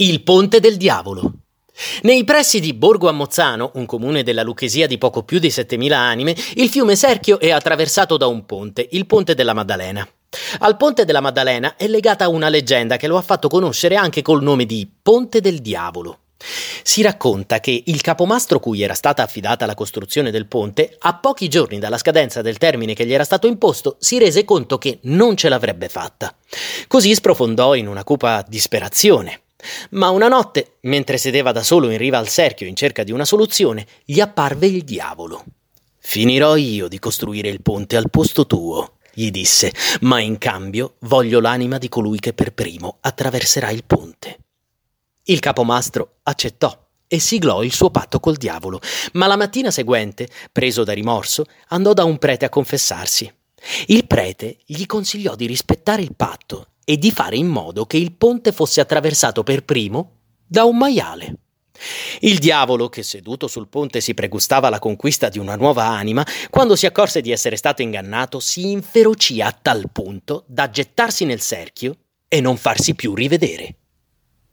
Il Ponte del Diavolo. Nei pressi di Borgo Ammozzano, un comune della Lucchesia di poco più di 7.000 anime, il fiume Serchio è attraversato da un ponte, il Ponte della Maddalena. Al Ponte della Maddalena è legata una leggenda che lo ha fatto conoscere anche col nome di Ponte del Diavolo. Si racconta che il capomastro cui era stata affidata la costruzione del ponte, a pochi giorni dalla scadenza del termine che gli era stato imposto, si rese conto che non ce l'avrebbe fatta. Così sprofondò in una cupa disperazione. Ma una notte, mentre sedeva da solo in riva al cerchio in cerca di una soluzione, gli apparve il diavolo. Finirò io di costruire il ponte al posto tuo, gli disse, ma in cambio voglio l'anima di colui che per primo attraverserà il ponte. Il capomastro accettò e siglò il suo patto col diavolo, ma la mattina seguente, preso da rimorso, andò da un prete a confessarsi. Il prete gli consigliò di rispettare il patto e di fare in modo che il ponte fosse attraversato per primo da un maiale. Il diavolo, che seduto sul ponte si pregustava la conquista di una nuova anima, quando si accorse di essere stato ingannato, si inferocì a tal punto da gettarsi nel cerchio e non farsi più rivedere.